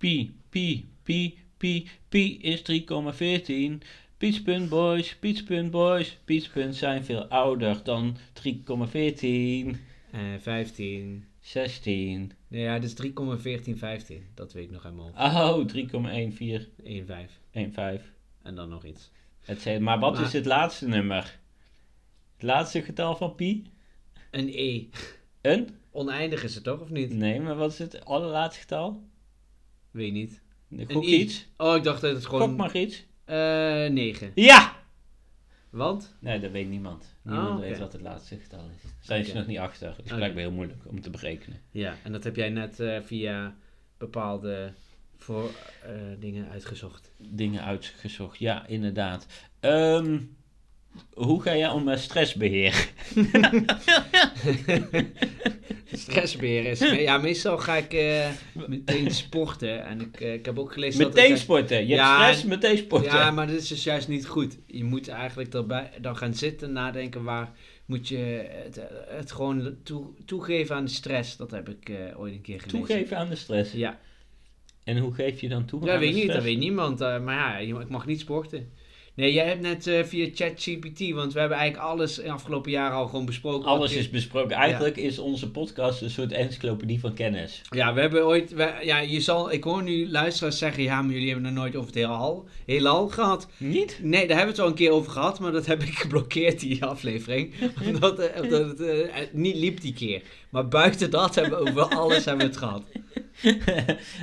Pi, pi, pi, pi, pi is 3,14. Pietspunt boys, boys, pietspunt zijn veel ouder dan 3,14. Eh 15. 16. Nee, ja, dus 3,1415. Dat weet ik nog helemaal. Oh, 3,1415. 1,5. En dan nog iets. Het zei, maar wat Maar- is het laatste nummer? Het laatste getal van pi? Een E. Een? Oneindig is het toch, of niet? Nee, maar wat is het allerlaatste getal? Weet niet. Gok I. iets. Oh, ik dacht dat het gewoon... Gok maar iets. Eh 9. Ja! Want? Nee, dat weet niemand. Niemand Oh, oké. weet wat het laatste getal is. Zijn ze Oké. nog niet achter. Het is Oké. blijkbaar heel moeilijk om te berekenen. Ja, en dat heb jij net eh, via bepaalde voor, eh, dingen uitgezocht. Dingen uitgezocht. Ja, inderdaad. Ehm, hoe ga jij om met stressbeheer? Stressbeheer is... Ja, meestal ga ik eh, meteen sporten. En ik, eh, ik heb ook gelezen dat... Meteen het- sporten. Je Ja, hebt stress, meteen sporten. Ja, maar dat is dus juist niet goed. Je moet eigenlijk erbij, dan gaan zitten, nadenken waar moet je het, het gewoon toe, toegeven aan de stress. Dat heb ik eh, ooit een keer gelezen. Toegeven aan de stress. Ja, En hoe geef je dan toe dat aan weet ik niet, dat weet niemand. maar ja, ik mag niet sporten. Nee, jij hebt net eh, via ChatGPT, want we hebben eigenlijk alles in de afgelopen jaren al gewoon besproken. Alles je- is besproken. Eigenlijk is onze podcast een soort encyclopedie van kennis. Ja, we hebben ooit... we- ja, je zal, ik hoor nu luisteraars zeggen, ja, maar jullie hebben het nooit over het heelal, heelal gehad. Niet? Nee, daar hebben we het al een keer over gehad, maar dat heb ik geblokkeerd, die aflevering. omdat, eh, omdat het eh, niet liep die keer. Maar buiten dat hebben we over alles hebben we het gehad.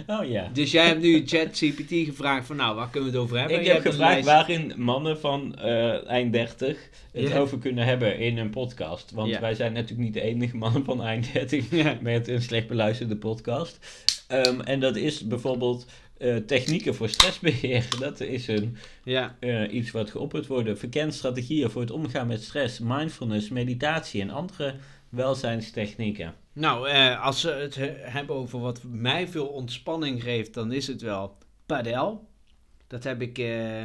oh ja. Dus jij hebt nu ChatGPT gevraagd van, nou, waar kunnen we het over hebben? Ik heb gevraagd waarin mannen van eh, eind 30 het over kunnen hebben in een podcast. Want wij zijn natuurlijk niet de enige mannen van eind 30 Ja. met een slecht beluisterde podcast. Ehm, en dat is bijvoorbeeld eh, technieken voor stressbeheer. Dat is een, Ja, eh, iets wat geopperd wordt. Verkend strategieën voor het omgaan met stress, mindfulness, meditatie en andere welzijnstechnieken. nou, eh, als we het he- hebben over wat mij veel ontspanning geeft, dan is het wel padel. Dat heb ik, eh,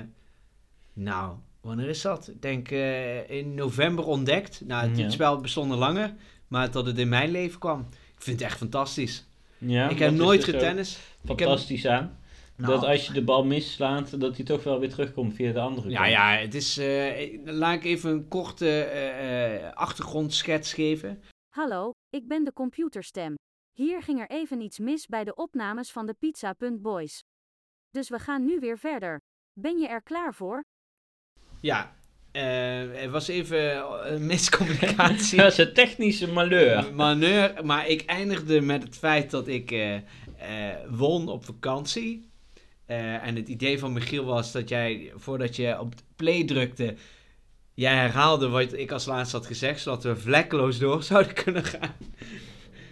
nou, wanneer is dat? Ik denk eh, in november ontdekt. Nou, het, Ja. het spel bestond langer, maar dat het in mijn leven kwam. Ik vind het echt fantastisch. Ja, ik heb nooit zo getennis. Fantastisch aan. Nou, Dat als je de bal misslaat, dat hij toch wel weer terugkomt via de andere Ja, kant. ja, het is. eh, laat ik even een korte eh, eh, achtergrondschets geven. Hallo, ik ben de computerstem. Hier ging er even iets mis bij de opnames van de Pizza.boys. Dus we gaan nu weer verder. Ben je er klaar voor? Ja, eh, er was even een miscommunicatie. Dat is een technische malheur. Maneur, maar ik eindigde met het feit dat ik eh, eh, won op vakantie. Eh, en het idee van Michiel was dat jij, voordat je op play drukte, jij herhaalde wat ik als laatste had gezegd, zodat we vlekkeloos door zouden kunnen gaan.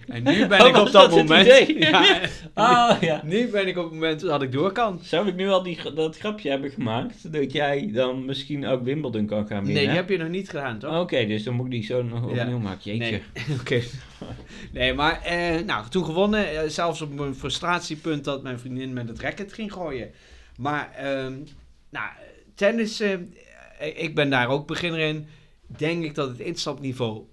En nu ben Oh, ik op dat moment. Ja, Ah ja. nu ben ik op het moment dat ik door kan. Zou ik nu al die, dat grapje hebben gemaakt? Dat jij dan misschien ook Wimbledon kan gaan winnen? Nee, die heb je nog niet gedaan, toch? Oké, dus dan moet ik die zo nog Ja. opnieuw maken. Jeetje. Nee, oké. Nee, maar eh, nou, toen gewonnen. eh, zelfs op een frustratiepunt dat mijn vriendin met het racket ging gooien. Maar, ehm, nou, tennis, eh, ik ben daar ook beginner in. Denk ik dat het instapniveau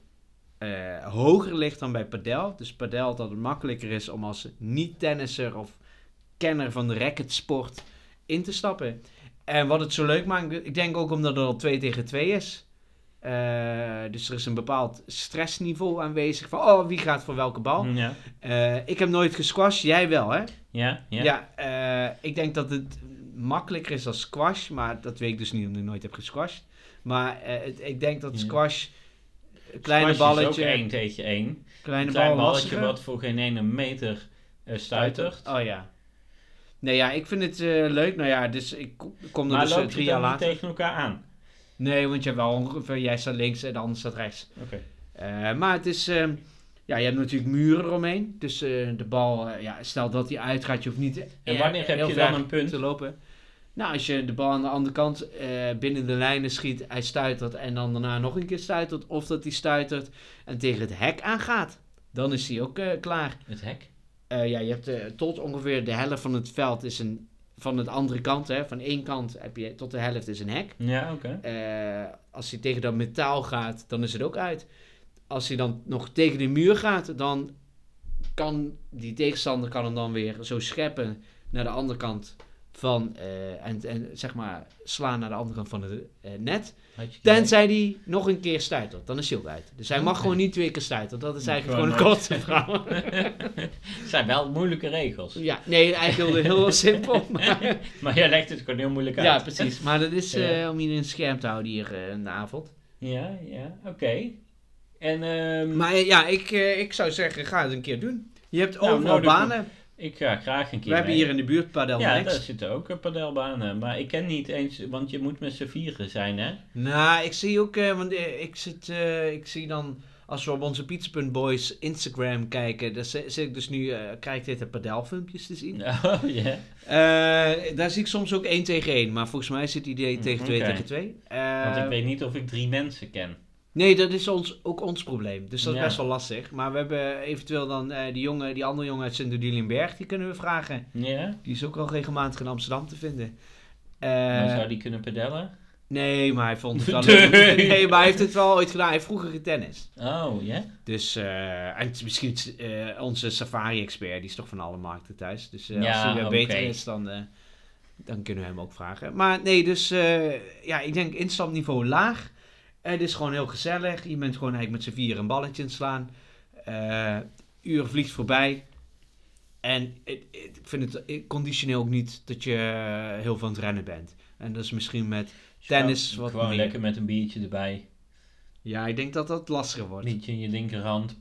hoger ligt dan bij padel. Dus padel dat het makkelijker is om als niet-tennisser of kenner van de racketsport in te stappen. En wat het zo leuk maakt, ik denk ook omdat het al 2 tegen 2 is. Eh, dus er is een bepaald stressniveau aanwezig van, oh, wie gaat voor welke bal? Ja. Eh, ik heb nooit gesquashed, jij wel, hè? Ja, ja. Ja, eh, ik denk dat het makkelijker is als squash, maar dat weet ik dus niet omdat ik nooit heb gesquashed. Maar het- ik denk dat Ja. squash, een kleine Squash is balletje, ook één tegen één. kleine Een klein bal balletje lastiger. wat voor geen ene meter stuitert. Oh ja. Nee, ja, ik vind het leuk. Nou ja, dus ik kom- er Maar dus drie jaar later. tegen elkaar aan? Nee, want je hebt wel ongeveer, jij staat links en de ander staat rechts. Oké. Eh, maar het is, ehm, ja, je hebt natuurlijk muren eromheen. Dus eh, de bal, eh, ja, stel dat die uitgaat, je hoeft niet En wanneer heb je dan een punt? te lopen. Nou, als je de bal aan de andere kant binnen de lijnen schiet, hij stuitert en dan daarna nog een keer stuitert. Of dat hij stuitert en tegen het hek aangaat. Dan is hij ook klaar. Het hek? Ja, je hebt tot ongeveer de helft van het veld is een, van de andere kant, hè, van één kant heb je tot de helft is een hek. Ja, oké. Eh, als hij tegen dat metaal gaat, dan is het ook uit. Als hij dan nog tegen de muur gaat, dan kan die tegenstander kan hem dan weer zo scheppen naar de andere kant van, eh, en, en zeg maar slaan naar de andere kant van het eh, net. Tenzij die nog een keer stuitert, dan is Sjoerd uit. Dus hij mag gewoon niet twee keer stuiteren. Dat is eigenlijk Gewoon gewoon een korte verhaal. Het zijn wel moeilijke regels. ja, nee, eigenlijk heel, heel simpel. Maar, Maar jij legt het gewoon heel moeilijk uit. ja, precies. Maar dat is eh, Ja. om je in het scherm te houden hier in de avond. Ja, ja, oké. En ehm, Maar ja, ik, eh, ik zou zeggen, ga het een keer doen. Je hebt Nou, overal nodig me. banen. Ik ga graag een keer We hebben mee. hier in de buurt Padel Ja, Max. daar zitten ook eh, padelbanen. Maar ik ken niet eens, want je moet met z'n vieren zijn, hè? Nou, ik zie ook, eh, want eh, ik, zit, ik zie dan, als we op onze Pizza.boys Instagram kijken, dan zi- zit ik dus nu, krijg ik dit de padelfilmpjes te zien. Oh, ja. Eh, daar zie ik soms ook 1 tegen 1, maar volgens mij zit die idee Hm, tegen 2 oké. tegen 2. Want ik weet niet of ik drie mensen ken. Nee, dat is ons, ook ons probleem. Dus dat is Ja. best wel lastig. Maar we hebben eventueel dan eh, die, jongen, die andere jongen uit Sint-Odilienberg, die kunnen we vragen. Ja? Die is ook al regelmatig in Amsterdam te vinden. Eh, zou die kunnen pedellen? Nee, maar hij vond het wel Nee. leuk. Nee, maar hij heeft het wel ooit gedaan. Hij heeft vroeger getennist. Oh, ja? Dus, eh, en misschien eh, onze safari-expert, die is toch van alle markten thuis. Dus Ja, als hij weer beter is, dan, dan kunnen we hem ook vragen. Maar nee, dus ja, ik denk instapniveau laag. Het is gewoon heel gezellig. Je bent gewoon eigenlijk met z'n vier een balletje aan het slaan. Eh uur vliegt voorbij. En ik vind het conditioneel ook niet dat je eh, heel van het rennen bent. En dat is misschien met... Tennis Gewoon- wat Gewoon meer. lekker met een biertje erbij. Ja, ik denk dat dat lastiger wordt. Liedje in je linkerhand.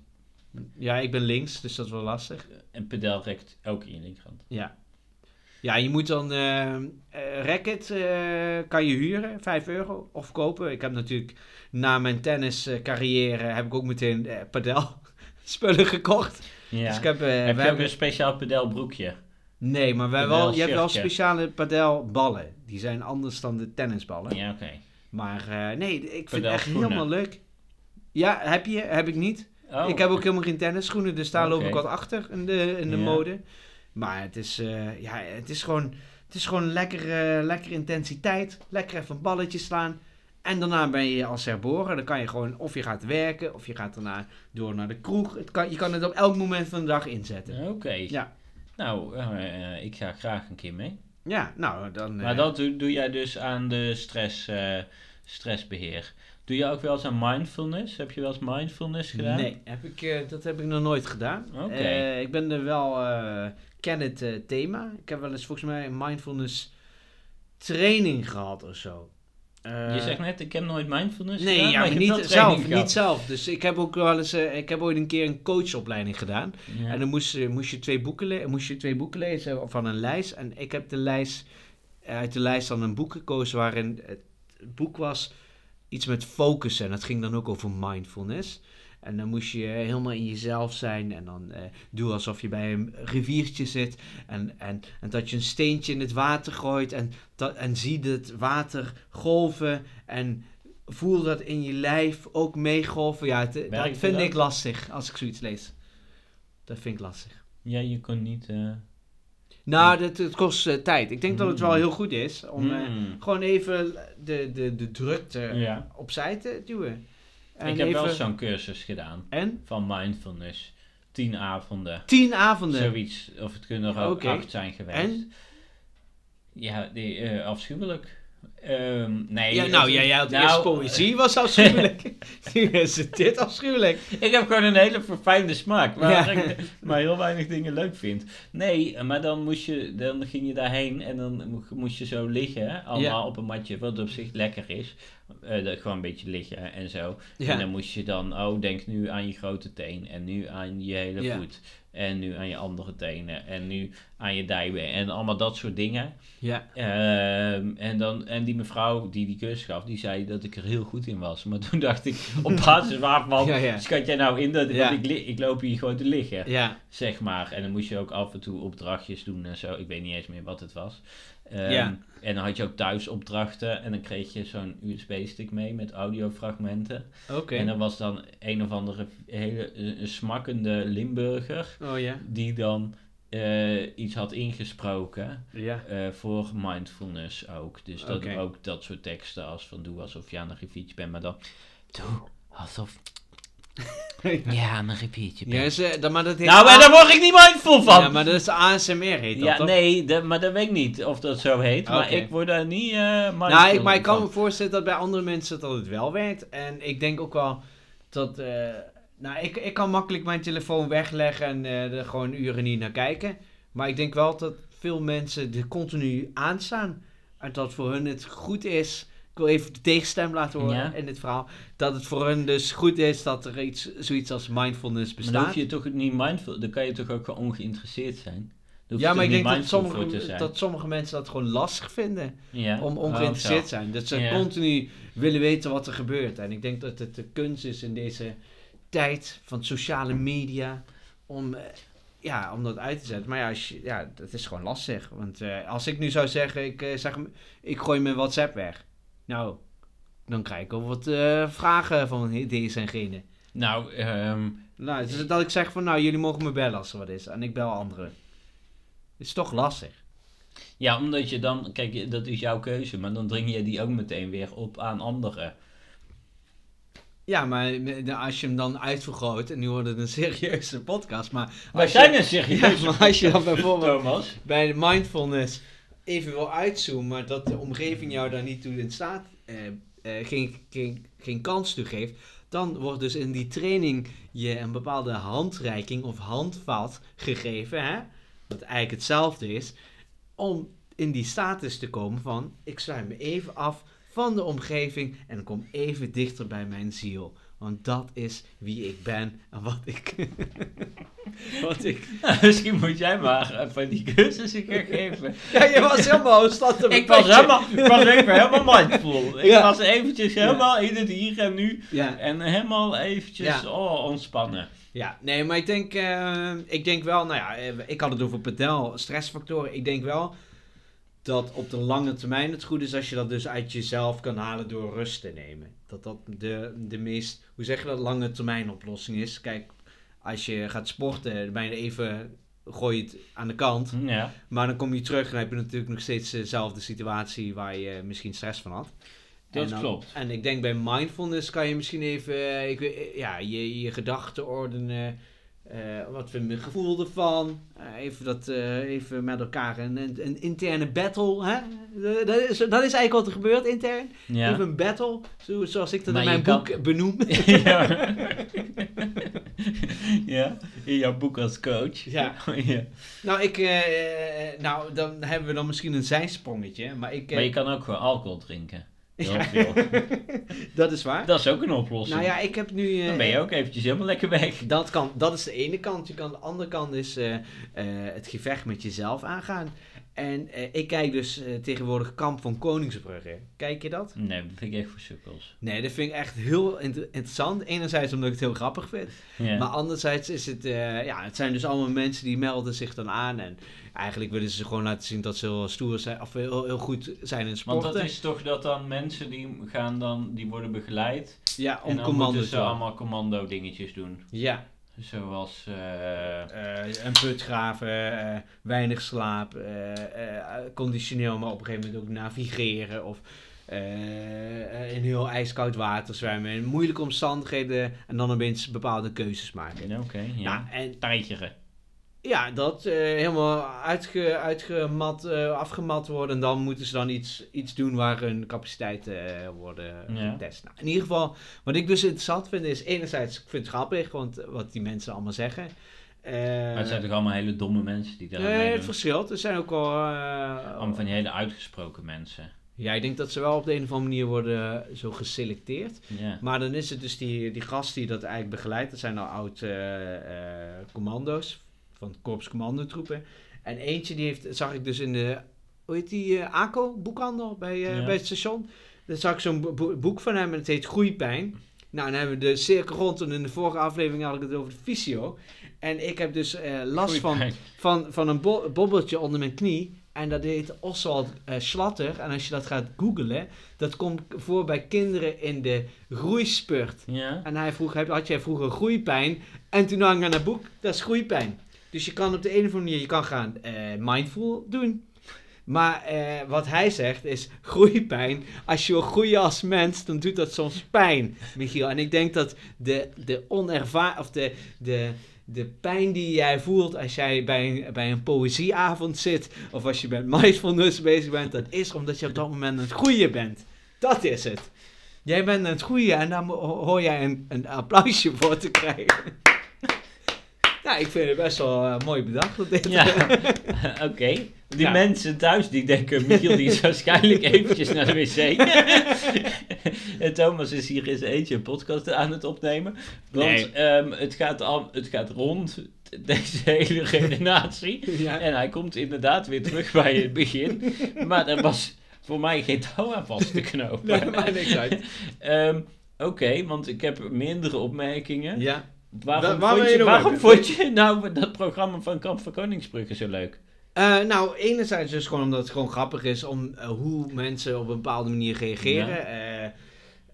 Ja, ik ben links, dus dat is wel lastig. En pedelrekt ook in je linkerhand. Ja. Ja, je moet dan... eh eh, racket eh, kan je huren, 5 euro, of kopen. Ik heb natuurlijk na mijn tenniscarrière heb ik ook meteen padel spullen gekocht. Ja. Dus ik heb... Heb je hebben- een speciaal pedelbroekje? Nee, maar wij wel, je hebt wel speciale padelballen. Die zijn anders dan de tennisballen. Ja, oké. Maar nee, ik vind het echt helemaal leuk. Ja, heb je? Heb ik niet. Oh, Ik heb ook helemaal geen tennisschoenen, dus daar loop ik wat achter in de, in de Ja. mode. Maar het is, eh, ja, het is gewoon, het is gewoon lekker, eh, lekker intensiteit. Lekker even een balletje slaan. En daarna ben je als herboren. Dan kan je gewoon, of je gaat werken, of je gaat daarna door naar de kroeg. Het kan, je kan het op elk moment van de dag inzetten. Oké. Ja. Nou, eh, ik ga graag een keer mee. Ja, nou dan... Maar dat doe, doe jij dus aan de stress, stressbeheer. Doe je ook wel eens aan mindfulness? Heb je wel eens mindfulness gedaan? Nee, heb ik, eh, dat heb ik nog nooit gedaan. Oké. Eh, ik ben er wel, eh ken het thema. Ik heb wel eens volgens mij een mindfulness training gehad of zo. Je zegt net, ik heb nooit mindfulness Nee, gedaan, ja, maar niet zelf, gehad. niet zelf. Dus ik heb ook wel eens, ik heb ooit een keer een coachopleiding gedaan. Ja. En dan moest, je- moest, je twee boeken moest je twee boeken lezen van een lijst. En ik heb de lijst, uit de lijst dan een boek gekozen waarin het boek was iets met focus. En dat ging dan ook over mindfulness. En dan moest je helemaal in jezelf zijn en dan eh, doe alsof je bij een riviertje zit. En, en, en dat je een steentje in het water gooit en, dat, en zie het water golven. En voel dat in je lijf ook meegolven. Ja, het- dat vind ik lastig als ik zoiets lees. Dat vind ik lastig. Ja, je kon niet... eh, Nou, dat, het kost eh, tijd. Ik denk dat het wel Mm. heel goed is om eh, mm. gewoon even de, de, de drukte Ja. opzij te duwen. En ik heb wel zo'n cursus gedaan En? van mindfulness. Tien avonden. Tien avonden. Zoiets. Of het kunnen er ook acht zijn geweest. En? Ja, die, eh, afschuwelijk. Ehm, nee. Ja, nou, jij jij had nou, eerst poëzie, was afschuwelijk. nu is dit afschuwelijk. Ik heb gewoon een hele verfijnde smaak, waar Ja. ik maar heel weinig dingen leuk vind. Nee, maar dan, moest je, dan ging je daarheen en dan mo- moest je zo liggen, allemaal Ja. op een matje, wat op zich lekker is. Eh, gewoon een beetje liggen en zo. En Ja. dan moest je dan, oh, denk nu aan je grote teen en nu aan je hele Ja. voet. En nu aan je andere tenen en nu aan je dijbeen en allemaal dat soort dingen. Ja. Ehm, en, dan, en die mevrouw die die cursus gaf, die zei dat ik er heel goed in was. Maar toen dacht ik, op basis waarvan Ja, ja. schat jij nou in dat Ja. ik, ik loop hier gewoon te liggen, Ja. zeg zeg maar. En dan moest je ook af en toe opdrachtjes doen en zo. Ik weet niet eens meer wat het was. Ehm, Ja. En dan had je ook thuis opdrachten en dan kreeg je zo'n USB-stick mee met audiofragmenten. Oké. En dan was dan een of andere hele eh, een smakkende Limburger Oh ja. die dan eh, iets had ingesproken. Ja. Eh, voor mindfulness ook. Dus dat ook dat soort teksten als van doe alsof je aan een riviertje bent, maar dan doe alsof Ja, een repeatje. Ja, dat, maar dat heet nou, maar daar word ik niet mindful van. Ja, maar dat is ASMR heet dat Ja, toch? nee, dat- maar dat weet ik niet of dat zo heet. Maar Oké. ik word daar niet eh mindful Nou, ik, maar ik kan van. me voorstellen dat bij andere mensen dat het wel werkt. En ik denk ook wel dat... eh, nou, ik, ik kan makkelijk mijn telefoon wegleggen en eh, er gewoon uren niet naar kijken. Maar ik denk wel dat veel mensen er continu aanstaan. En dat voor hun het goed is... Ik wil even de tegenstem laten horen Ja. in dit verhaal. Dat het voor hun dus goed is dat er iets, zoiets als mindfulness Maar dan bestaat. hoef je toch niet mindful... Dan kan je toch ook gewoon ongeïnteresseerd zijn? Ja, maar ik denk dat te sommige, dat sommige mensen dat gewoon lastig vinden. ja. om ongeïnteresseerd zo. zijn. Dat ze Ja. continu willen weten wat er gebeurt. En ik denk dat het de kunst is in deze tijd van sociale media om, eh, ja, om dat uit te zetten. Maar ja, als je, ja dat is gewoon lastig. Want eh, als ik nu zou zeggen, ik, eh, zeg, ik gooi mijn WhatsApp weg. Nou, dan krijg ik al wat eh, vragen van deze en gene. Nou, ehm, Nou, dus dat ik zeg van, nou, jullie mogen me bellen als er wat is. En ik bel anderen. Is toch lastig. ja, omdat je dan... Kijk, dat is jouw keuze. Maar dan dring je die ook meteen weer op aan anderen. Ja, maar als je hem dan uitvergroot, en nu wordt het een serieuze podcast, maar Wij zijn je, een serieus. Ja, maar als je dan bijvoorbeeld Thomas. bij de mindfulness even wil uitzoomen, maar dat de omgeving jou daar niet toe in staat, eh, eh, geen, geen, geen kans toe geeft, dan wordt dus in die training je een bepaalde handreiking of handvat gegeven, hè? wat eigenlijk hetzelfde is, om in die status te komen van, ik sluit me even af van de omgeving en kom even dichter bij mijn ziel. Want dat is wie ik ben en wat ik... wat ik... Misschien moet jij maar even die cursussen gaan geven. Ja, je was helemaal stad te Ik was helemaal, ik was even helemaal mindful. Ik Ja. was eventjes helemaal in het hier en nu. Ja, En helemaal eventjes oh, ontspannen. ja, nee, maar ik denk, eh, ik denk wel, nou ja, eh, ik had het over Patel, stressfactoren. Ik denk wel dat op de lange termijn het goed is als je dat dus uit jezelf kan halen door rust te nemen. Dat dat de, de meest, hoe zeg je dat, lange termijn oplossing is. Kijk, als je gaat sporten, dan ben je even, gooi je het aan de kant. Ja. Maar dan kom je terug en dan heb je natuurlijk nog steeds dezelfde situatie waar je misschien stress van had. Dat dan- klopt. En ik denk bij mindfulness kan je misschien even eh, ik eh, ja, je, je gedachten ordenen. Eh, wat vind je gevoel ervan? Eh, even, dat, eh, even met elkaar een, een, een interne battle. Hè? Dat, is, dat is eigenlijk wat er gebeurt intern. Ja. Even een battle, zo, zoals ik dat Maar in mijn kan- boek benoem. ja. ja, in jouw boek als coach. Ja. ja. nou, ik, nou, dan hebben we dan misschien een zijsprongetje. Maar ik, Maar je kan ook gewoon alcohol drinken. Heel Ja. veel. dat is waar. Dat is ook een oplossing. Nou ja, ik heb nu... eh, Dan ben je ook eventjes helemaal lekker weg. Dat, kan, dat is de ene kant. Je kan, de andere kant is eh, eh, het gevecht met jezelf aangaan. En eh, ik kijk dus eh, tegenwoordig Kamp van Koningsbrugge. Kijk je dat? Nee, dat vind ik echt voor sukkels. Nee, dat vind ik echt heel inter- interessant. Enerzijds omdat ik het heel grappig vind. Ja. Maar anderzijds is het... eh, ja, het zijn dus allemaal mensen die melden zich dan aan. En eigenlijk willen ze gewoon laten zien dat ze heel stoer zijn. Of heel, heel goed zijn in Want sporten. dat is toch dat dan mensen die gaan dan, die worden begeleid. ja, om en dan commando moeten te ze doen. allemaal commando dingetjes doen. Ja, Zoals, eh, Eh, een put graven, eh, weinig slaap, conditioneel, maar op een gegeven moment ook navigeren of in heel ijskoud water zwemmen, in moeilijke omstandigheden en dan opeens bepaalde keuzes maken. oké, ja. Nou, en Tijgeren. Ja, dat eh, helemaal uitge, uitgemat, eh, afgemat worden en dan moeten ze dan iets, iets doen waar hun capaciteiten eh, worden Ja. getest. Nou, in ieder geval, wat ik dus interessant vind is, enerzijds, ik vind het grappig, want wat die mensen allemaal zeggen. Maar het zijn toch allemaal hele domme mensen die daar Nee, het verschilt. Er zijn ook eh, Allemaal van die hele uitgesproken mensen. Ja, ik denk dat ze wel op de een of andere manier worden zo geselecteerd. Maar dan is het dus die, die gast die dat eigenlijk begeleidt. Dat zijn al oud commando's van het korps commandotroepen. En eentje die heeft, zag ik dus in de, hoe heet die, eh, ACO, boekhandel bij, eh, Ja. bij het station. Daar zag ik zo'n bo- bo- boek van hem en het heet Groeipijn. Nou, dan hebben we de cirkel rond en in de vorige aflevering had ik het over de fysio. En ik heb dus eh, last van, Groeipijn. van, van een bo- bobbeltje onder mijn knie. En dat heet Oswald eh, Schlatter. En als je dat gaat googlen, dat komt voor bij kinderen in de groeispurt. Ja. En hij vroeg, had jij vroeger groeipijn? En toen hang ik aan het boek, dat is groeipijn. Dus je kan op de een of andere manier, je kan gaan eh, mindful doen. Maar eh, wat hij zegt is groeipijn. Als je wil groeien als mens, dan doet dat soms pijn, Michiel. En ik denk dat de, de onervaren, of de, de, de pijn die jij voelt als jij bij een, bij een poëzieavond zit, of als je met mindfulness bezig bent, dat is omdat je op dat moment aan het groeien bent. Dat is het. Jij bent aan het groeien en mo- hoor jij een, een applausje voor te krijgen. Nou, ik vind het best wel eh, mooi bedacht. Dat dit, Ja, oké. Die Ja. mensen thuis die denken, Michiel die is waarschijnlijk eventjes naar de wc. en Thomas is hier zijn eentje een podcast aan het opnemen. Want Nee. ehm, het, gaat al, het gaat rond deze hele generatie. Ja. En hij komt inderdaad weer terug bij het begin. Maar er was voor mij geen touw aan vast te knopen. Nee, maakt niks uit. Ehm, Oké, want ik heb meerdere opmerkingen. Ja. Waarom, waar vond, je waarom vond je nou dat programma van Kamp van Koningsbrugge zo leuk? Eh, nou, enerzijds dus gewoon omdat het gewoon grappig is om eh, hoe mensen op een bepaalde manier reageren. Ja.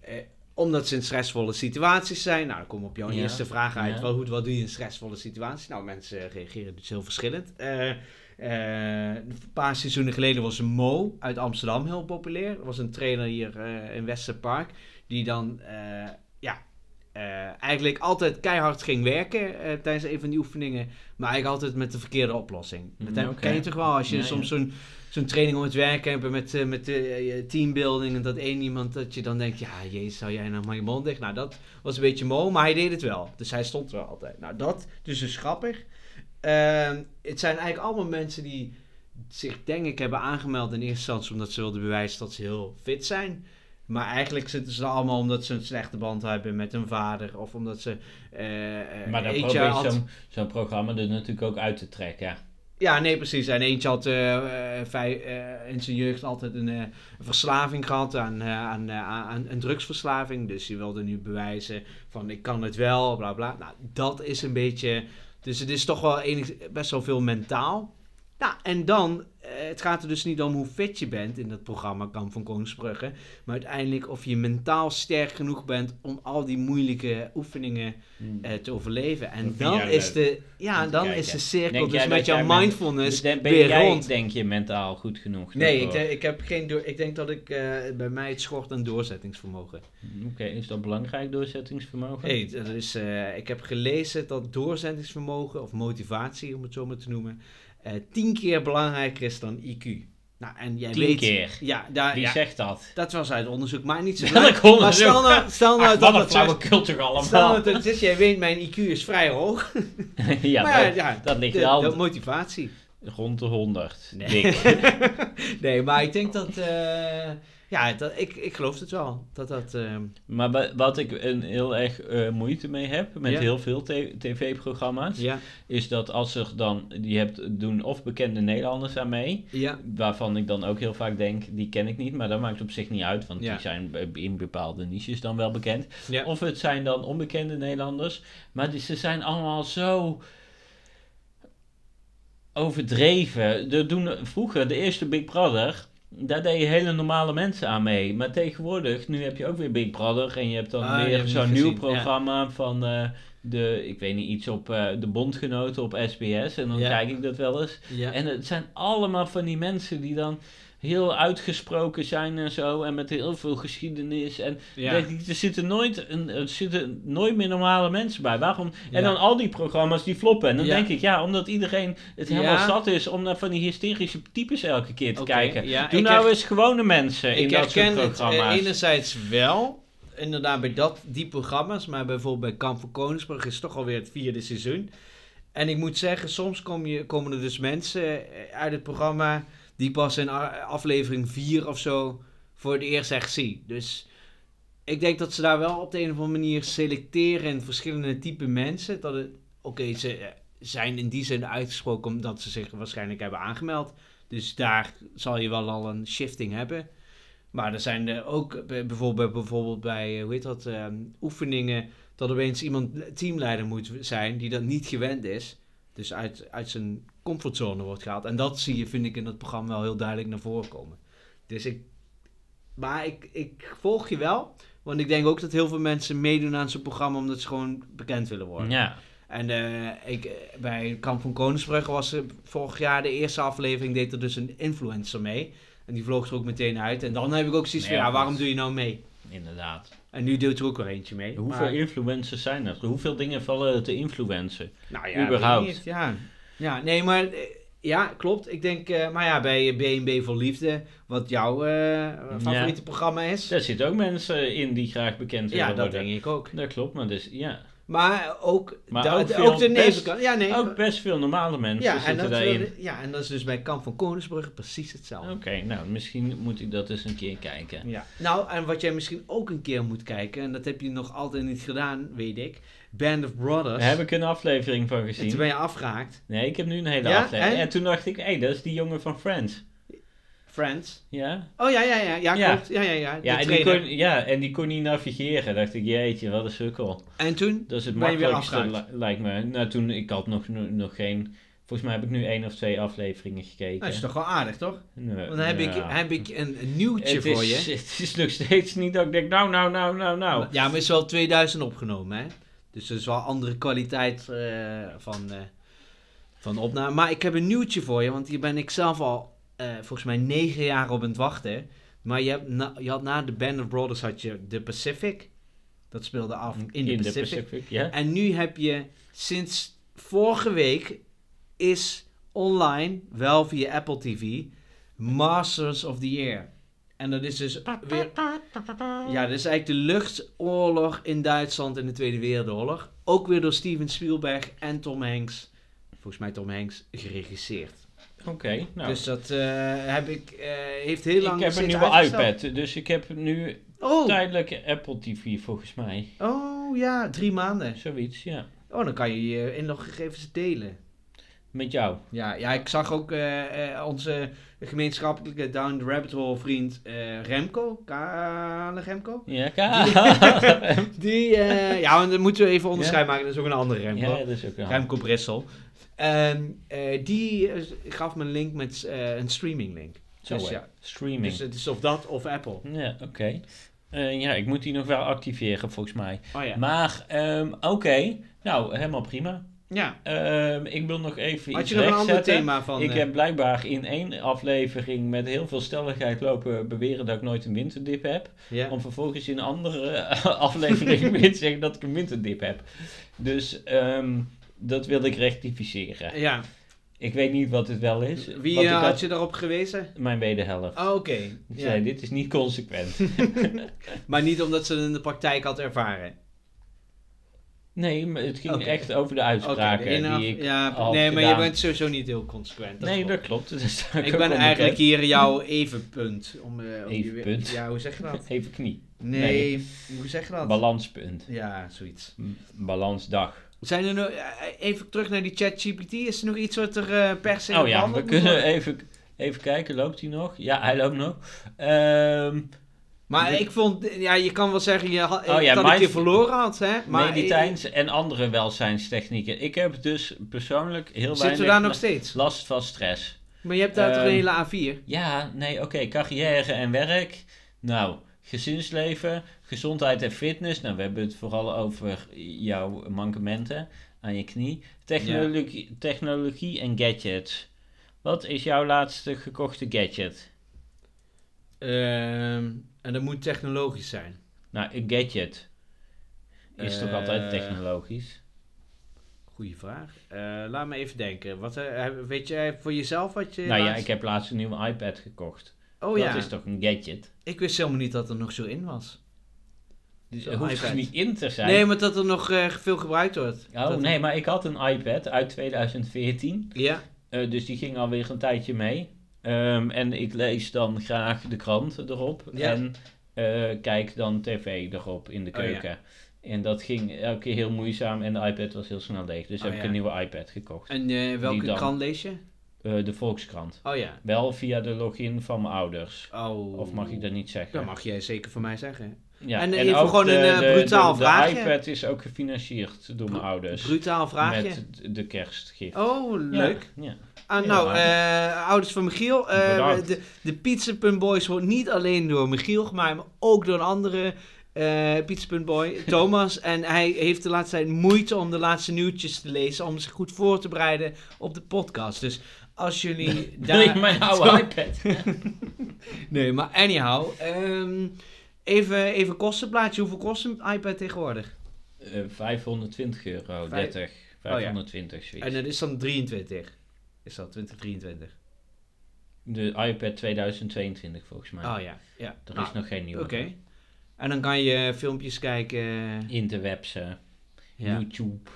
Eh, omdat ze in stressvolle situaties zijn. Nou, dan kom op jouw Ja. eerste vraag uit. Ja. Wat, hoe- wat doe je in stressvolle situaties? Nou, mensen reageren dus heel verschillend. Een paar seizoenen geleden was Mo uit Amsterdam heel populair. Er was een trainer hier in Westerpark. Die dan ja, eh, eigenlijk altijd keihard ging werken eh, tijdens een van die oefeningen. Maar eigenlijk altijd met de verkeerde oplossing. Dat Mm, ken je toch wel als je Ja, soms ja. zo'n zo'n training om het werken hebt met, eh, met teambuilding en dat één iemand dat je dan denkt, ja jezus, zou jij nou maar je mond dicht? Nou, dat was een beetje mo, maar hij deed het wel. Dus hij stond er wel altijd. Nou, dat dus is grappig. Ehm, het zijn eigenlijk allemaal mensen die zich denk ik hebben aangemeld in eerste instantie omdat ze wilden bewijzen dat ze heel fit zijn. Maar eigenlijk zitten ze allemaal omdat ze een slechte band hebben met hun vader. Of omdat ze... eh, eh, Maar dan probeer je zo'n programma er natuurlijk ook uit te trekken. ja, nee, precies. En eentje had eh, vij- in zijn jeugd altijd een verslaving gehad aan, aan, aan een drugsverslaving. Dus die wilde nu bewijzen van ik kan het wel, bla bla. Nou, dat is een beetje... Dus het is toch wel enig, best wel veel mentaal. Nou, en dan, eh, het gaat er dus niet om hoe fit je bent in dat programma Kamp van Koningsbrugge. Maar uiteindelijk of je mentaal sterk genoeg bent om al die moeilijke oefeningen eh, te overleven. En dan is de, ja, dan kijken. is de cirkel Denk dus met jouw mindfulness ben weer jij, rond. denk je, mentaal goed genoeg? Nee, ik, ik heb geen door, ik denk dat ik eh, bij mij het schort aan doorzettingsvermogen. Oké, is dat belangrijk, doorzettingsvermogen? Hey, dat is, ik heb gelezen dat doorzettingsvermogen of motivatie, om het zo maar te noemen, eh, tien keer belangrijker is dan IQ. Nou, en jij Tien weet, keer. Ja, daar, Wie ja, zegt dat? dat was uit onderzoek, maar niet zo Welk onderzoek? Maar stel nou, stel nou Ach, dat flauwekul toch Stel nou allemaal? dat het is, jij weet, mijn IQ is vrij hoog. ja, maar dat, ja, dat ligt de, wel de motivatie. rond de 100. Nee. Nee, maar ik denk dat, eh, ja, dat, ik, ik geloof het wel. Dat dat, eh, Maar wa- wat ik een heel erg eh, moeite mee heb met Ja. heel veel tv-programma's, ja, is dat als er dan, die hebt, doen of bekende Nederlanders aan mee, ja, waarvan ik dan ook heel vaak denk, die ken ik niet, maar dat maakt op zich niet uit, want die zijn in bepaalde niches dan wel bekend. ja. Of het zijn dan onbekende Nederlanders, maar die, ze zijn allemaal zo overdreven. Er doen vroeger, de eerste Big Brother, daar deden hele normale mensen aan mee. Maar tegenwoordig, nu heb je ook weer Big Brother en je hebt dan Ah, weer zo'n nieuw programma van eh, de, ik weet niet, iets op eh, de bondgenoten op SBS. En dan Ja. kijk ik dat wel eens. ja. En het zijn allemaal van die mensen die dan heel uitgesproken zijn en zo. En met heel veel geschiedenis. En ja. denk ik, er zitten nooit, een, er zitten nooit meer normale mensen bij. Waarom? En Ja. dan al die programma's die floppen. En dan Ja. denk ik, ja, omdat iedereen het helemaal zat is om naar van die hysterische types elke keer te kijken. Doe ik nou eens gewone mensen in ik dat soort herken het programma's. eh, enerzijds wel, inderdaad bij dat, die programma's, maar bijvoorbeeld bij Kamp van Koningsbrug is het toch alweer het vierde seizoen. En ik moet zeggen, soms kom je, komen er dus mensen eh, uit het programma die pas in aflevering 4 of zo voor het eerst echt zie. Dus ik denk dat ze daar wel op de een of andere manier selecteren in verschillende type mensen. Dat het, oké, ze eh, zijn in die zin uitgesproken omdat ze zich waarschijnlijk hebben aangemeld. Dus daar zal je wel al een shifting hebben. Maar er zijn er ook bij- bijvoorbeeld, bijvoorbeeld bij, eh, hoe heet dat, ehm, oefeningen, dat opeens iemand teamleider moet zijn die dat niet gewend is. Dus uit, uit zijn comfortzone wordt gehaald. En dat zie je, vind ik, in het programma wel heel duidelijk naar voren komen. Dus ik, maar ik, ik volg je wel. Want ik denk ook dat heel veel mensen meedoen aan zo'n programma omdat ze gewoon bekend willen worden. Ja, En eh, ik, eh, bij Kamp van Koningsbrugge was er vorig jaar de eerste aflevering, deed er dus een influencer mee. En die vloog er ook meteen uit. En dan heb ik ook zoiets van, Ja, waarom dat- doe je nou mee? Inderdaad. En nu doet er ook weer eentje mee. Hoeveel Maar- influencers zijn er? Hoeveel dingen vallen te influencen? Nou ja, überhaupt? niet, Ja. ja, nee, maar eh, ja, klopt. Ik denk, eh, maar ja, bij B&B voor Liefde, wat jouw eh, favoriete programma is. Daar zitten ook mensen in die graag bekend willen Ja, dat worden. denk ik ook. Dat klopt, maar dus, ja. Maar ook, Maar de, ook de- veel ook de best-. Ja, nee. Ook best veel normale mensen ja, en zitten dat daarin. wilde- ja, en dat is dus bij Kamp van Koningsbrugge precies hetzelfde. Oké, nou, misschien moet ik dat eens een keer kijken. Ja. Nou, en wat jij misschien ook een keer moet kijken, en dat heb je nog altijd niet gedaan, weet ik. Band of Brothers. Daar heb ik een aflevering van En toen gezien. ben je afgehaakt. Nee, ik heb nu een hele Ja, aflevering. en? En? toen dacht ik, hé, dat is die jongen van Friends. Friends. Ja? Oh ja, ja, ja. Ja, Ja. klopt. Ja, ja, ja. De Ja en, die kon, ja, en die kon niet navigeren. dacht ik, jeetje, wat een sukkel. En toen? Dat is het makkelijkste, li- lijkt me. Nou, toen, ik had nog, nog geen... Volgens mij heb ik nu één of twee afleveringen gekeken. Dat is toch wel aardig, toch? Nee, Want dan heb, ik, heb ik een, een nieuwtje het voor is, je. Het is nog steeds niet dat ik denk, nou, nou, nou, nou, nou. Ja, maar het is wel 2000 opgenomen, hè? Dus dat is wel andere kwaliteit eh, van, eh, van opname. Maar ik heb een nieuwtje voor je, want hier ben ik zelf al eh, volgens mij negen jaar op aan het wachten. Maar je, hebt na, je had na de Band of Brothers had je The Pacific. Dat speelde af in, de de Pacific. ja. En nu heb je sinds vorige week is online, wel via Apple TV, Masters of the Air. En dat is dus weer... Ja, dat is eigenlijk de luchtoorlog in Duitsland in de Tweede Wereldoorlog. Ook weer door Steven Spielberg en Tom Hanks, volgens mij Tom Hanks, geregisseerd. Oké, nou. Dus dat eh, heb ik, eh, heeft heel lang ik heb een nieuwe uitgesteld. iPad, dus ik heb nu Oh, tijdelijk Apple TV volgens mij. oh ja, drie maanden. Zoiets, ja. Oh, dan kan je je inloggegevens delen. Met jou. Ja, ja, ik zag ook eh, onze gemeenschappelijke Down the Rabbit Hole vriend Remco, Kale Remco. Ja, ka- Die, eh, ja, dan moeten we even onderscheid maken, dat is ook een andere Remco. ja, dat is ook een Remco Brissel. En eh, die eh, gaf me een link met eh, een streaming link. Zo, dus ja, Streaming. dus het is of dat of Apple. Ja, oké. Ja, ik moet die nog wel activeren volgens mij. Oh ja. Maar, ehm, oké. Nou, helemaal prima. ja. Ehm, ik wil nog even Had iets je nog een ander thema van? ik heb blijkbaar in één aflevering met heel veel stelligheid lopen beweren dat ik nooit een winterdip heb. ja. Om vervolgens in een andere aflevering weer te zeggen dat ik een winterdip heb. Dus ehm, dat wil ik rectificeren. ja. Ik weet niet wat het wel is. Wie eh, had had je daarop gewezen? mijn wederhelft. Oh, oké. Ik Ja. zei, dit is niet consequent. Maar niet omdat ze het in de praktijk had ervaren. nee, maar het ging echt over de uitspraken de die ik ja, Nee, maar je bent sowieso niet heel consequent. dat nee, klopt. dat klopt. Ik ben eigenlijk hier jouw evenpunt. Om, eh, om je- Evenpunt? Ja, hoe zeg je dat? Even knie. Nee, hoe zeg je dat? Balanspunt. ja, zoiets. Balansdag. Zijn er nog, eh, even terug naar die ChatGPT. Is er nog iets wat er eh, per se Oh ja, we kunnen worden? even, even kijken. Loopt hij nog? Ja, hij loopt nog. Ehm, Maar de- ik vond, ja, je kan wel zeggen je had, Oh ja, dat ik je verloren had, hè? Maar meditijns en andere welzijnstechnieken. Ik heb dus persoonlijk heel Zit weinig daar nog steeds? last van stress. Maar je hebt daar toch een Ehm, hele A4? Ja, nee, oké. carrière en werk. Nou, gezinsleven, gezondheid en fitness. Nou, we hebben het vooral over jouw mankementen aan je knie. Technologie, technologie en gadgets. Wat is jouw laatste gekochte gadget? Ehm, en dat moet technologisch zijn. Nou, een gadget is toch altijd Eh, technologisch? Goeie vraag. Eh, laat me even denken. Wat, eh, weet jij voor jezelf wat je... Nou ja, ik heb laatst een nieuwe iPad gekocht. Oh dat ja, is toch een gadget? ik wist helemaal niet dat er nog zo in was. Dus hoeft er niet in te zijn. Nee, maar dat er nog eh, veel gebruikt wordt. oh Dat- nee, maar ik had een iPad uit 2014. Ja, Eh, dus die ging alweer een tijdje mee. Ehm, en ik lees dan graag de krant erop. Ja. En eh, kijk dan tv erop in de Oh, ja. keuken. En dat ging elke keer heel moeizaam en de iPad was heel snel leeg. Dus Oh, heb ik een nieuwe iPad gekocht. en eh, welke dan. krant lees je? Eh, de Volkskrant. Oh ja. Wel via de login van mijn ouders. Oh. Of mag ik dat niet zeggen? Dat mag jij zeker van mij zeggen. Ja, En even ook gewoon de- een, eh, de- brutaal de, vraagje. De iPad is ook gefinancierd door mijn ouders. Brutaal vraagje. Met de kerstgift. Oh, leuk. Ja. Ah, nou, eh, ouders van Michiel. Bedankt. de, de Pizza Boys wordt niet alleen door Michiel gemaakt, maar ook door een andere eh Pizza.boy, Thomas. En hij heeft de laatste tijd moeite om de laatste nieuwtjes te lezen, om zich goed voor te bereiden op de podcast. Dus als jullie Wil je daar... mijn oude iPad? Nee, maar anyhow. ehm, even, even kostenplaatje. Hoeveel kost een iPad tegenwoordig? Eh, 520 euro, Vijf- 30, ja. 520 zoiets. En dat is dan 23. Is dat 2023? De iPad 2022 volgens mij. Oh ja. ja. Er Nou, is nog geen nieuwe. Oké. En dan kan je filmpjes kijken. Interwebs, Ja. YouTube,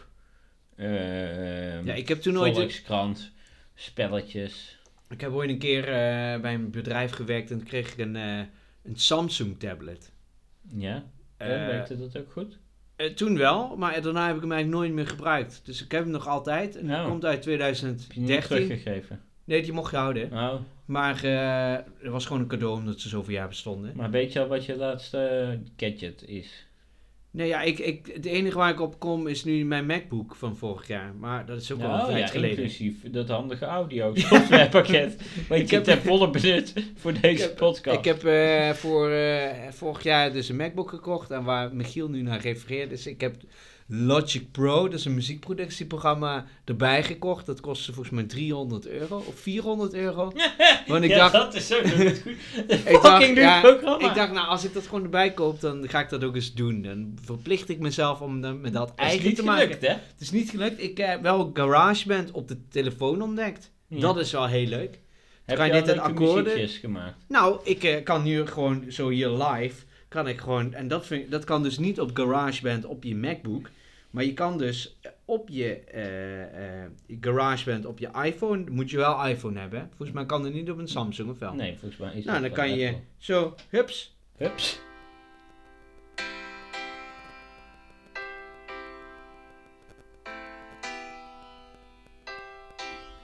eh, ja, ik heb toen ooit... Volkskrant, spelletjes. Ik heb ooit een keer eh, bij een bedrijf gewerkt en kreeg ik een, eh, een Samsung tablet. Ja, ja, werkte dat ook goed? eh, toen wel, maar daarna heb ik hem eigenlijk nooit meer gebruikt. Dus ik heb hem nog altijd. En Oh. komt uit Heb je niet 2013. teruggegeven? Nee, die mocht je houden. Oh, Maar het was gewoon een cadeau omdat ze zoveel jaar bestonden. maar weet je al wat je laatste gadget is? Nee, ja, ik, ik, het enige waar ik op kom is nu mijn MacBook van vorig jaar. Maar dat is ook al een Nou, tijd ja, geleden. inclusief dat handige audio softwarepakket. wat Ik je heb- ten volle benut voor deze heb- podcast. Ik heb eh, voor eh, vorig jaar dus een MacBook gekocht. En waar Michiel nu naar refereert. Dus ik heb Logic Pro, dat is een muziekproductieprogramma, erbij gekocht. Dat kostte volgens mij 300 euro of 400 euro. Want ik ja, dacht, dat is zo goed. ik Fucking dacht, ja, programma. ik dacht, nou, als ik dat gewoon erbij koop, dan ga ik dat ook eens doen. Dan verplicht ik mezelf om dan met dat dat is eigen niet te maken. gelukt, hè? Het is niet gelukt. Ik heb wel GarageBand op de telefoon ontdekt. Ja. Dat is wel heel leuk. Heb kan je dit akkoorden- gemaakt? Nou, ik eh, kan nu gewoon zo hier live, kan ik gewoon, en dat, vind, dat kan dus niet op GarageBand op je MacBook, maar je kan dus op je eh, eh, GarageBand op je iPhone, moet je wel iPhone hebben. Volgens mij kan het niet op een Samsung of wel. Nee, volgens mij is nou, dan kan je Apple. zo, hups. Hups.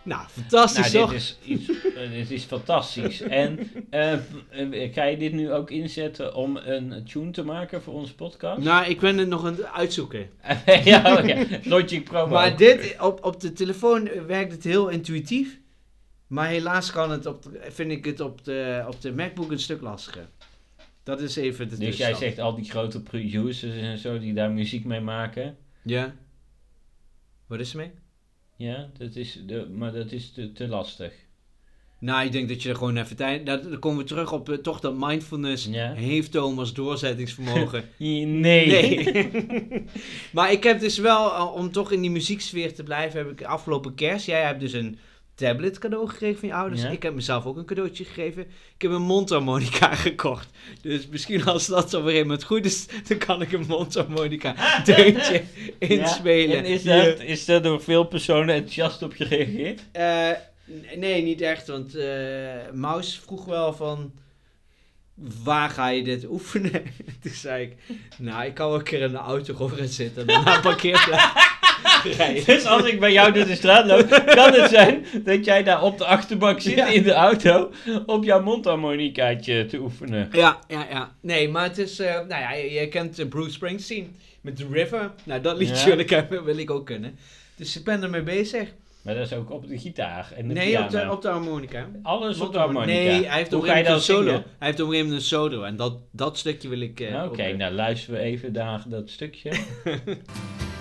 Nou, fantastisch Nou, toch? dit is, iets, eh, dit is fantastisch. En eh, eh, ga je dit nu ook inzetten om een tune te maken voor onze podcast? Nou, ik ben het nog aan het uitzoeken. ja, oké. Logic Pro. Maar dit, op, op de telefoon werkt het heel intuïtief. Maar helaas kan het op, de- vind ik het op de, op de MacBook een stuk lastiger. Dat is even de Dus jij zegt al die grote producers en zo die daar muziek mee maken. Ja. Wat is er mee? Ja, dat is de, maar dat is te, te lastig. Nou, ik denk dat je er gewoon even tijd... Dat, dan komen we terug op eh, toch dat mindfulness Ja. heeft Thomas doorzettingsvermogen. Nee. Nee. maar ik heb dus wel, eh, om toch in die muzieksfeer te blijven, heb ik afgelopen kerst... Jij hebt dus een tablet cadeau gekregen van je ouders. Ja. Ik heb mezelf ook een cadeautje gegeven. Ik heb een mondharmonica gekocht. Dus misschien als dat zo weer iemand goed is, dan kan ik een mondharmonica deuntje inspelen. Ja, En is dat, is dat door veel personen enthousiast op gereageerd? Eh, nee, niet echt, want eh Maus vroeg wel van... Waar ga je dit oefenen? Toen zei ik, nou, ik kan wel een keer in de auto gaan zitten en een parkeerplaats rijden. Dus als ik bij jou door de straat loop, kan het zijn dat jij daar op de achterbank zit Ja. in de auto op jouw mondharmonicaatje te oefenen. Ja, ja, ja. Nee, maar het is, eh, nou ja, je, je kent eh, Bruce Springsteen met The River. Nou, dat liedje Ja. wil, ik, hebben, wil ik ook kunnen. Dus ik ben ermee bezig. Maar dat is ook op de gitaar en de Nee, op de, piano. op de harmonica. Alles op de harmonica. Nee, hij heeft Hoe op ga je een solo. zingen? Hij heeft op een gegeven moment een solo. En dat, dat stukje wil ik... eh, Oké, eh, nou luisteren we even naar dat stukje.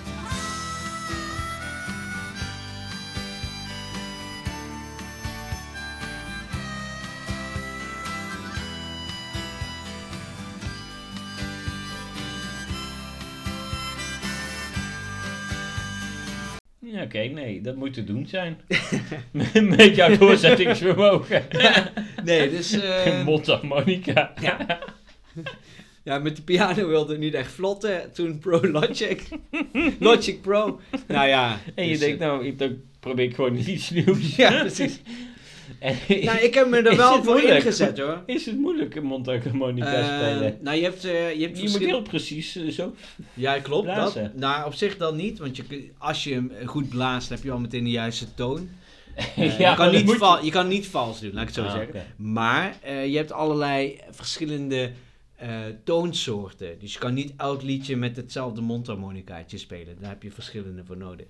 Oké, nee, dat moet te doen zijn. Met jouw doorzettingsvermogen. Nee, dus... eh, Mondharmonica. ja. ja, met de piano wilde het niet echt vlotten. Toen Pro Logic. Logic Pro. Nou ja. En je dus, denkt, eh, nou, ik, dan probeer ik gewoon iets nieuws. Ja, precies. En- Nou, ik heb me er wel voor moeilijk? ingezet hoor. Is het moeilijk een mondharmonica Eh, spelen? nou, je hebt, eh, je hebt Je moet heel precies eh, zo. Ja, klopt. Dat, nou, op zich dan niet. Want je, als je hem goed blaast, heb je al meteen de juiste toon. Ja, je, kan niet val, je kan niet vals doen, laat ik het zo Ah, zeggen. Maar je hebt allerlei verschillende toonsoorten. Dus je kan niet elk liedje met hetzelfde mondharmonicaatje spelen. Daar heb je verschillende voor nodig.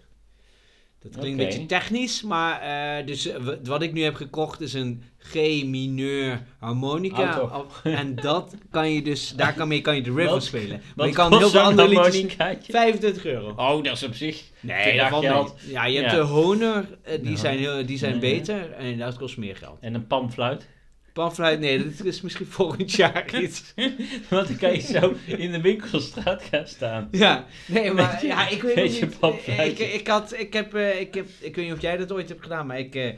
Dat klinkt een beetje technisch, maar eh, dus, eh, wat ik nu heb gekocht is een G-mineur harmonica. Op- En dat kan je dus, daar kan, mee kan je de river Wat- spelen. Maar Wat je kan kost heel veel andere liedjes... harmonicaatje? 25 euro. Oh, dat is op zich... Nee, dat geld. mee. Ja, je hebt Ja. de Honor, eh, die Ja. zijn, heel, die zijn beter en dat kost meer geld. En een panfluit. Panfluit, nee, dat is misschien volgend jaar iets. Want dan kan je zo in de winkelstraat gaan staan. Ja, nee, maar je- ja, ik weet niet. Ik, ik, had, ik, heb, eh, ik, heb, ik weet niet of jij dat ooit hebt gedaan, maar ik eh, eh,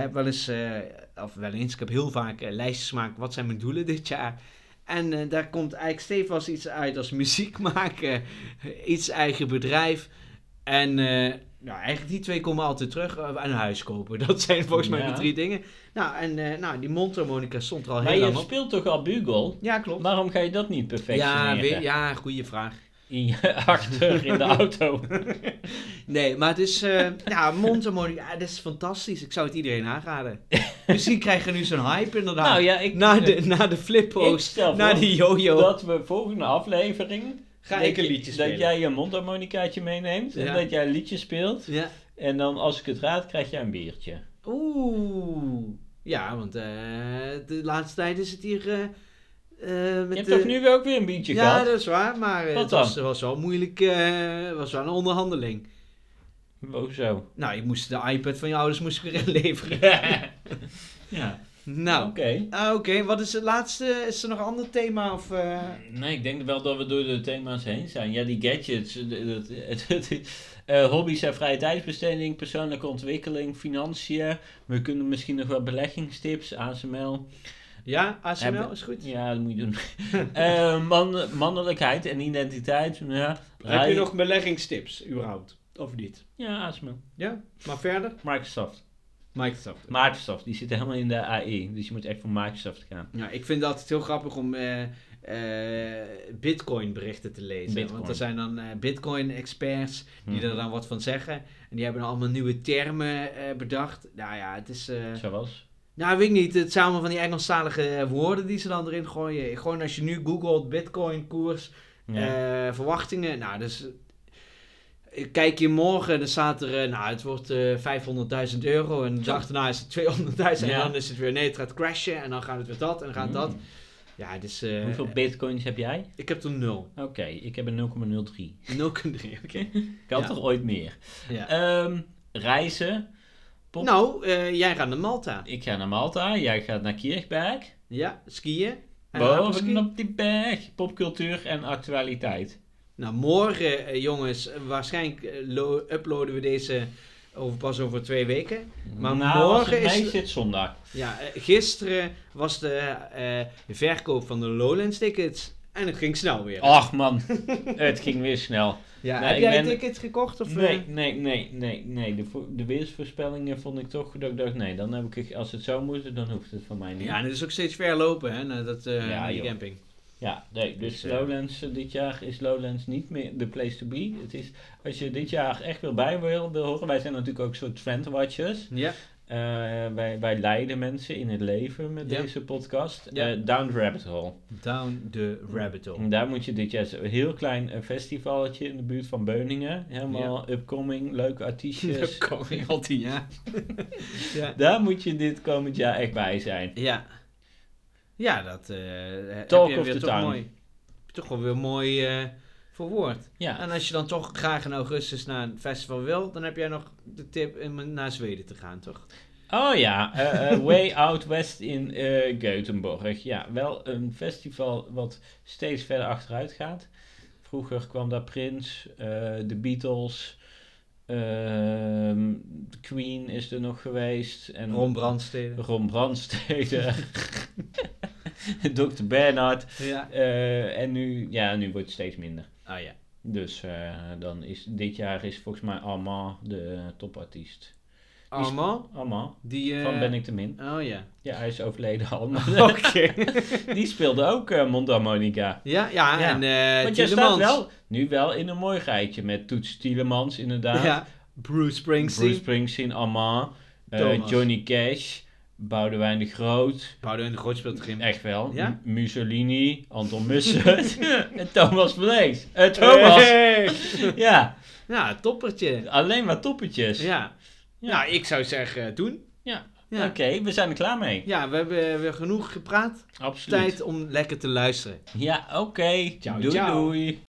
heb wel eens, of wel eens, ik heb heel vaak lijstjes gemaakt, wat zijn mijn doelen dit jaar? En daar komt eigenlijk stevast iets uit als muziek maken, iets eigen bedrijf. En nou, eigenlijk die twee komen altijd terug. eh, een huis kopen, dat zijn volgens mij Ja. de drie dingen. Nou, en eh, nou, die mondharmonica stond er al Maar heel lang je speelt toch al bugel? Ja, klopt. Waarom ga je dat niet Ja, perfectioneren? we- ja, goede vraag. In je achter in de auto. Nee, maar het is, eh ja, mondharmonica, ja, dat is fantastisch. Ik zou het iedereen aanraden. Misschien krijgen we nu zo'n hype inderdaad. nou ja, ik, na de, na de flippo's, na die yo-yo. dat we volgende aflevering... Ga dat ik een je- liedje Dat spelen. jij je mondharmonicaatje meeneemt en Ja. dat jij een liedje speelt. Ja. En dan als ik het raad, krijg jij een biertje. Oeh. Ja, want eh, de laatste tijd is het hier... met Je hebt de- toch nu ook weer een biertje Ja, gehad? dat is waar, maar Wat het was, was wel moeilijk. Het was wel een onderhandeling. Hoezo? Nou, je moest de iPad van je ouders moest ik weer inleveren. ja, nou, oké. ah, oké. Wat is het laatste? Is er nog een ander thema? Of, eh, Nee, ik denk wel dat we door de thema's heen zijn. Ja, die gadgets, het- eh, hobby's en vrije tijdsbesteding, persoonlijke ontwikkeling, financiën. We kunnen misschien nog wat beleggingstips, ASML. Ja, ASML Hebben- is goed. Ja, dat moet je doen. Eh, man, mannelijkheid en identiteit. Ja, Heb je nog beleggingstips, überhaupt? Of niet? Ja, ASML. Ja, maar verder? Microsoft. Microsoft. Microsoft, die zit helemaal in de AI. Dus je moet echt voor Microsoft gaan. Ja, ik vind het altijd heel grappig om eh, eh, Bitcoin berichten te lezen. Bitcoin. Want er zijn dan eh, Bitcoin experts die Mhm. er dan wat van zeggen. En die hebben dan allemaal nieuwe termen eh, bedacht. Nou ja, het is... eh, Zoals? nou, weet ik niet. Het zijn allemaal van die Engelstalige woorden die ze dan erin gooien. Gewoon als je nu googelt Bitcoin koers, Ja. eh, verwachtingen. Nou, dus... Kijk je morgen, dan staat er, eh, nou, het wordt eh 500.000 euro. En de dag daarna is het 200.000. En dan is het weer, nee, het gaat crashen. En dan gaat het weer dat en dan gaat dat. Mm. Ja, dus... eh, Hoeveel bitcoins heb jij? Ik heb toen 0. Oké, ik heb een 0,03. 0,3, oké. Ik had Ja. toch ooit meer. Ja. Ehm, reizen. Pop- Nou, jij gaat naar Malta. Ik ga naar Malta, jij gaat naar Kirchberg. Ja, skiën. En Boven op die berg. Popcultuur en actualiteit. Nou, morgen, eh, jongens, waarschijnlijk eh, lo- uploaden we deze over, pas over twee weken. Maar nou, morgen het is- zit zondag. Ja, eh, gisteren was de verkoop van de Lowlands tickets. En het ging snel weer. Ach man, het ging weer snel. ja, heb jij ben- een ticket gekocht? Of, Nee, nee, nee, nee, nee. De, de weersvoorspellingen vond ik toch dat ik dacht, nee, dan heb ik, als het zo moet, dan hoeft het van mij niet. Ja, en het is ook steeds ver lopen, hè, naar, dat, Ja, naar die joh. camping. Ja, nee, dus Dus, eh, Lowlands eh, dit jaar is Lowlands niet meer de place to be. Het is, als je dit jaar echt wil bij wil, wil horen, wij zijn natuurlijk ook soort trendwatchers. Ja, Eh, wij, wij leiden mensen in het leven met deze podcast. Down the Rabbit Hole. down the rabbit hole. En daar moet je dit jaar een heel klein festivalletje in de buurt van Beuningen. Helemaal upcoming, leuke artiestjes. Coming al tien jaar. ja. Daar moet je dit komend jaar echt bij zijn. Ja. Ja, dat eh heb Talk je weer toch town. mooi. Toch wel weer mooi eh verwoord. Ja, En als je dan toch graag in augustus naar een festival wil, dan heb jij nog de tip om naar Zweden te gaan, toch? Oh ja, eh, eh, Way Out West in eh Göteborg. Ja, wel een festival wat steeds verder achteruit gaat. Vroeger kwam daar Prince, eh, de Beatles, ehm, Queen is er nog geweest. En Ron Brandstede. Ron Brandstede, Dr. Bernhard. Ja. eh, en nu, ja, nu wordt het steeds minder. Ah ja. Dus eh, dan is dit jaar is volgens mij Armand de topartiest. Armand, Armand, die... eh, van Ben ik de Min. Oh ja. Ja, hij is overleden al. Oké. Die speelde ook eh mondharmonica. ja, ja, Ja. en eh Want jij staat wel, nu wel in een mooi rijtje met Toets Tielemans inderdaad. Ja. Bruce Springsteen. Bruce Springsteen, Armand, eh. Johnny Cash, Boudewijn de Groot. Boudewijn de Groot speelt erin. Echt wel. Ja? Mussolini, Anton Mussert en Thomas Vlees. Eh, Thomas. Hey! Ja. Ja, toppertje. Alleen maar toppetjes. Ja. Ja. Nou, ik zou zeggen, doen. Ja. Ja. Oké, we zijn er klaar mee. Ja, we hebben weer genoeg gepraat. Absoluut. Tijd om lekker te luisteren. Ja, oké. Ciao, doei ciao. doei.